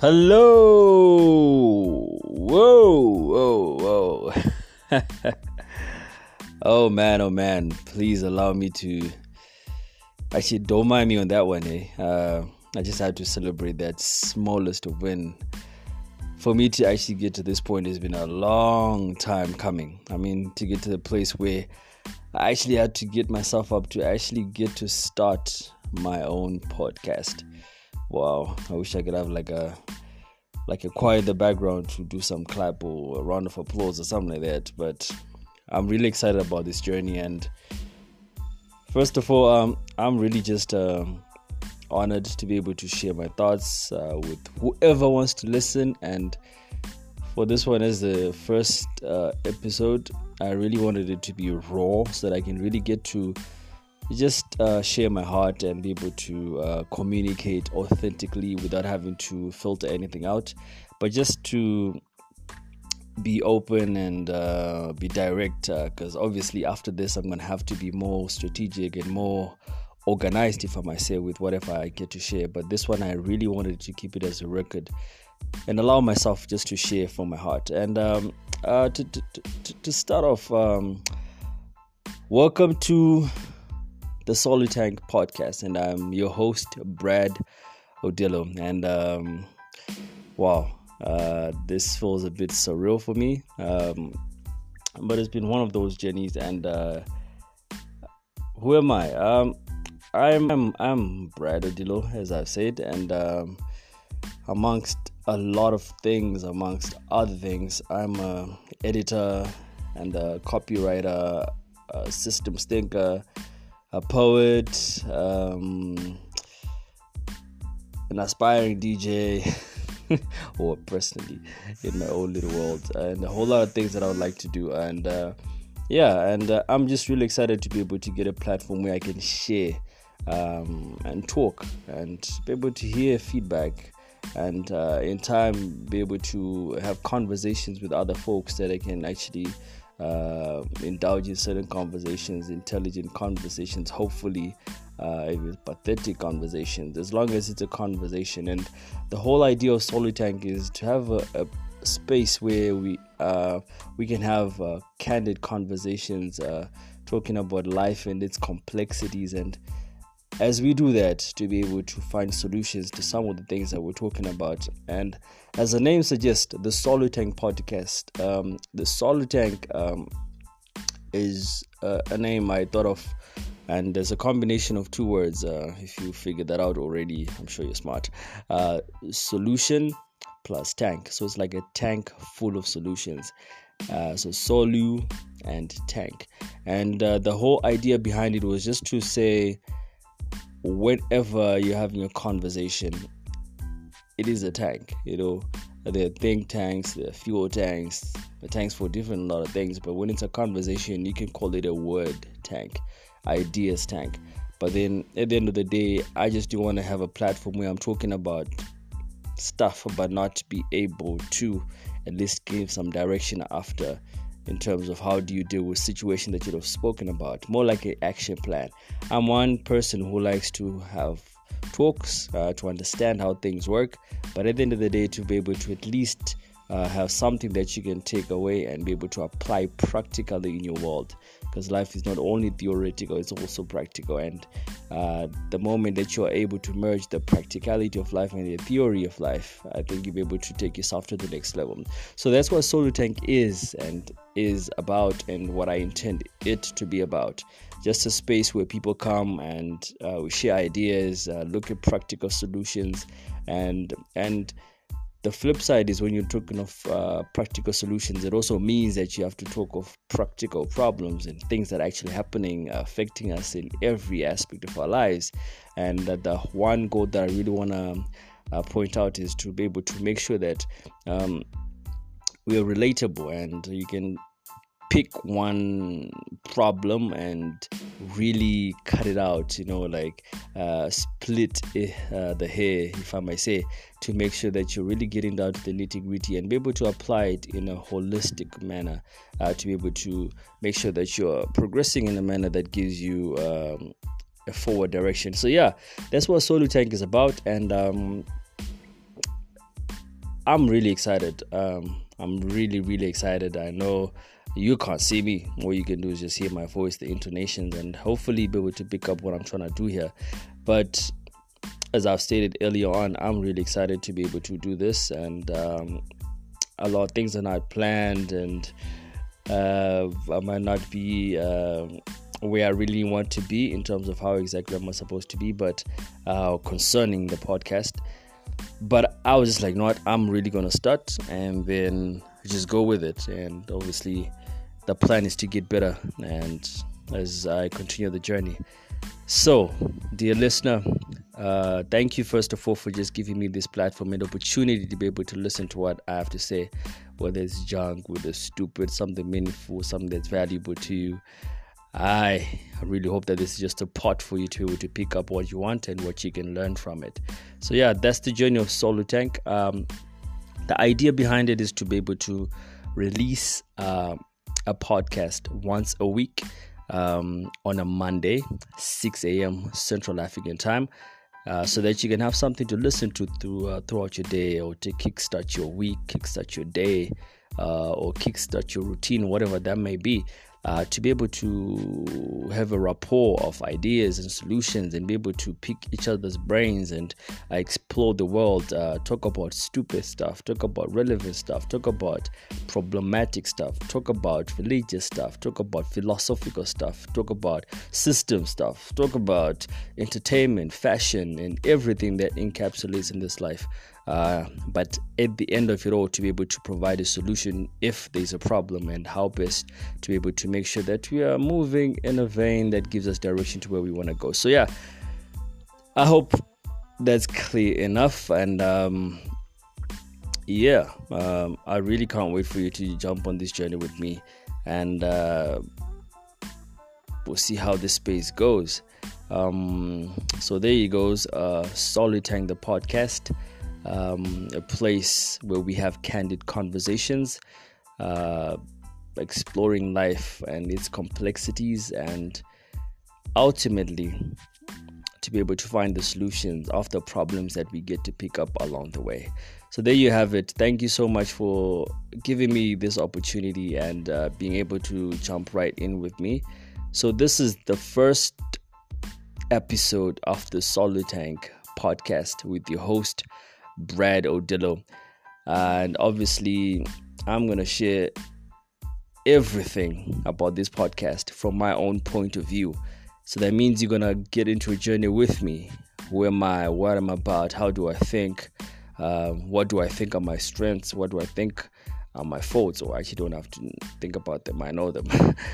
Hello. Whoa, whoa, whoa. oh man, oh man. Please allow me to. Actually, don't mind me on that one, eh? Uh, I just had to celebrate that smallest win. For me to actually get to this point has been a long time coming. I mean, to get to the place where I actually had to get myself up to actually get to start my own podcast. Wow, I wish I could have like a like a in the background to do some clap or a round of applause or something like that. But I'm really excited about this journey. And first of all, um, I'm really just um, honored to be able to share my thoughts uh, with whoever wants to listen. And for this one as the first uh, episode, I really wanted it to be raw so that I can really get to just uh, share my heart and be able to uh, communicate authentically without having to filter anything out, but just to be open and uh, be direct. Because uh, obviously, after this, I'm gonna have to be more strategic and more organized, if I might say, with whatever I get to share. But this one, I really wanted to keep it as a record and allow myself just to share from my heart. And um, uh, to, to, to, to, start off, um, welcome to the Solo Tank podcast, and I'm your host, Brad Odillo. And um, wow, uh, this feels a bit surreal for me, um, but it's been one of those journeys. And uh, who am I? Um, I'm, I'm, I'm Brad Odillo, as I've said, and um, amongst a lot of things, amongst other things, I'm a editor and a copywriter, a systems thinker a poet, um, an aspiring DJ, or personally in my own little world, and a whole lot of things that I would like to do. And uh, yeah, and uh, I'm just really excited to be able to get a platform where I can share um, and talk and be able to hear feedback and uh, in time be able to have conversations with other folks that I can actually uh, indulge in certain conversations, intelligent conversations, hopefully, uh, even pathetic conversations, as long as it's a conversation. And the whole idea of Solo Tank is to have a, a space where we uh, we can have uh, candid conversations, uh, talking about life and its complexities and as we do that to be able to find solutions to some of the things that we're talking about. And as the name suggests the solo tank podcast. Um, the solo tank um, is uh, a name i thought of and there's a combination of two words uh, if you figured that out already i'm sure you're smart. Uh, solution plus tank. So it's like a tank full of solutions. Uh, so solu and tank. And uh, the whole idea behind it was just to say whenever you're having a conversation, it is a tank. You know, there are think tanks, there are fuel tanks, the tanks for different lot of things. But when it's a conversation, you can call it a word tank, ideas tank. But then at the end of the day, I just do want to have a platform where I'm talking about stuff, but not be able to at least give some direction after in terms of how do you deal with situation that you'd have spoken about. More like an action plan. I'm one person who likes to have talks uh, to understand how things work but at the end of the day to be able to at least uh, have something that you can take away and be able to apply practically in your world because life is not only theoretical it's also practical. And uh, the moment that you're able to merge the practicality of life and the theory of life i think you'll be able to take yourself to the next level. So that's what solo tank is and is about and what i intend it to be about. Just a space where people come and uh, we share ideas uh, look at practical solutions and and the flip side is when you're talking of uh, practical solutions it also means that you have to talk of practical problems and things that are actually happening uh, affecting us in every aspect of our lives. And that the one goal that i really want to uh, point out is to be able to make sure that um, we are relatable and you can pick one problem and really cut it out you know like uh, split uh, the hair if i may say to make sure that you're really getting down to the nitty gritty and be able to apply it in a holistic manner uh, to be able to make sure that you're progressing in a manner that gives you um, a forward direction so yeah that's what solo tank is about and um, I'm really excited. Um, I'm really, really excited. I know you can't see me. What you can do is just hear my voice, the intonations, and hopefully be able to pick up what I'm trying to do here. But as I've stated earlier on, I'm really excited to be able to do this, and um, a lot of things are not planned, and uh, I might not be uh, where I really want to be in terms of how exactly I'm supposed to be, but uh, concerning the podcast. But I was just like, you know what, I'm really gonna start, and then just go with it, and obviously the plan is to get better and as I continue the journey. So, dear listener, uh, thank you first of all for just giving me this platform and opportunity to be able to listen to what I have to say, whether it's junk, whether it's stupid, something meaningful, something that's valuable to you. I really hope that this is just a pot for you to be able to pick up what you want and what you can learn from it. So yeah, that's the journey of Solo Tank. Um, the idea behind it is to be able to release uh, a podcast once a week um, on a Monday, 6 a.m. Central African time. Uh, so that you can have something to listen to through, uh, throughout your day or to kickstart your week, kickstart your day, uh, or kickstart your routine, whatever that may be uh, to be able to have a rapport of ideas and solutions and be able to pick each other's brains and uh, explore the world, uh, talk about stupid stuff, talk about relevant stuff, talk about problematic stuff, talk about religious stuff, talk about philosophical stuff, talk about system stuff, talk about entertainment, fashion, and everything that encapsulates in this life. Uh, but at the end of it all, to be able to provide a solution if there's a problem and how best to be able to make sure that we are moving in a vein that gives us direction to where we want to go. So, yeah, I hope that's clear enough. And um, yeah, um, I really can't wait for you to jump on this journey with me. And uh, we'll see how this space goes. Um, so there you goes, uh, Tank the podcast um, a place where we have candid conversations, uh, exploring life and its complexities, and ultimately to be able to find the solutions of the problems that we get to pick up along the way. So, there you have it. Thank you so much for giving me this opportunity and uh, being able to jump right in with me. So, this is the first episode of the Solo Tank podcast with your host. Brad Odillo. And obviously, I'm going to share everything about this podcast from my own point of view. So that means you're going to get into a journey with me. Who am I? What am I about? How do I think? Uh, what do I think are my strengths? What do I think are my faults? Or I actually don't have to think about them. I know them.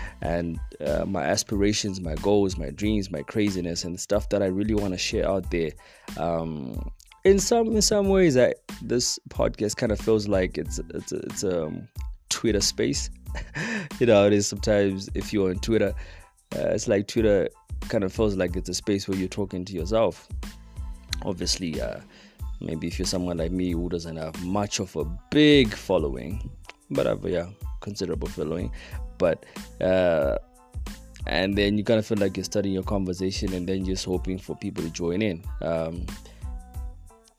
and uh, my aspirations, my goals, my dreams, my craziness, and stuff that I really want to share out there. Um, in some in some ways, I, this podcast kind of feels like it's it's a, it's a um, Twitter space. you know, it is sometimes if you're on Twitter, uh, it's like Twitter kind of feels like it's a space where you're talking to yourself. Obviously, uh, maybe if you're someone like me who doesn't have much of a big following, but I've yeah considerable following, but. Uh, and then you kind of feel like you're starting your conversation and then just hoping for people to join in. Um,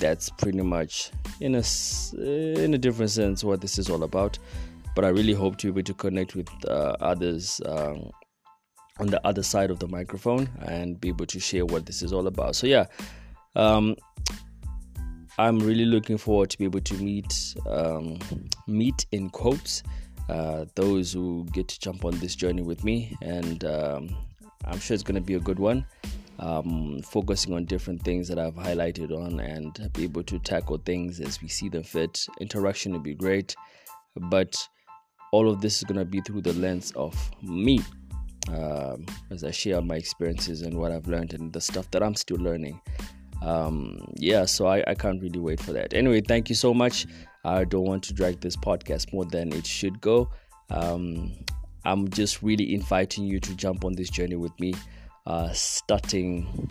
that's pretty much in a in a different sense what this is all about. But i really hope to be able to connect with uh, others um, on the other side of the microphone and be able to share what this is all about. So yeah um, i'm really looking forward to be able to meet um, meet in quotes uh, those who get to jump on this journey with me. And um, i'm sure it's going to be a good one um, focusing on different things that I've highlighted on and be able to tackle things as we see them fit. Interaction would be great, but all of this is going to be through the lens of me um, as I share my experiences and what I've learned and the stuff that I'm still learning. Um, yeah, so I, I can't really wait for that. Anyway, thank you so much. I don't want to drag this podcast more than it should go. Um, I'm just really inviting you to jump on this journey with me uh, starting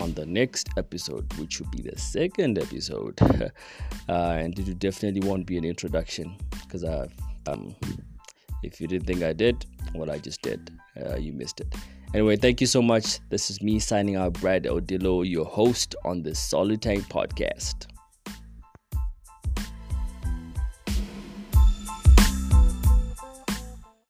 on the next episode, which will be the second episode. uh, and it definitely won't be an introduction because I, um, if you didn't think I did, well, I just did. Uh, you missed it. Anyway, thank you so much. This is me signing out, Brad Odillo, your host on the Solo Tank podcast.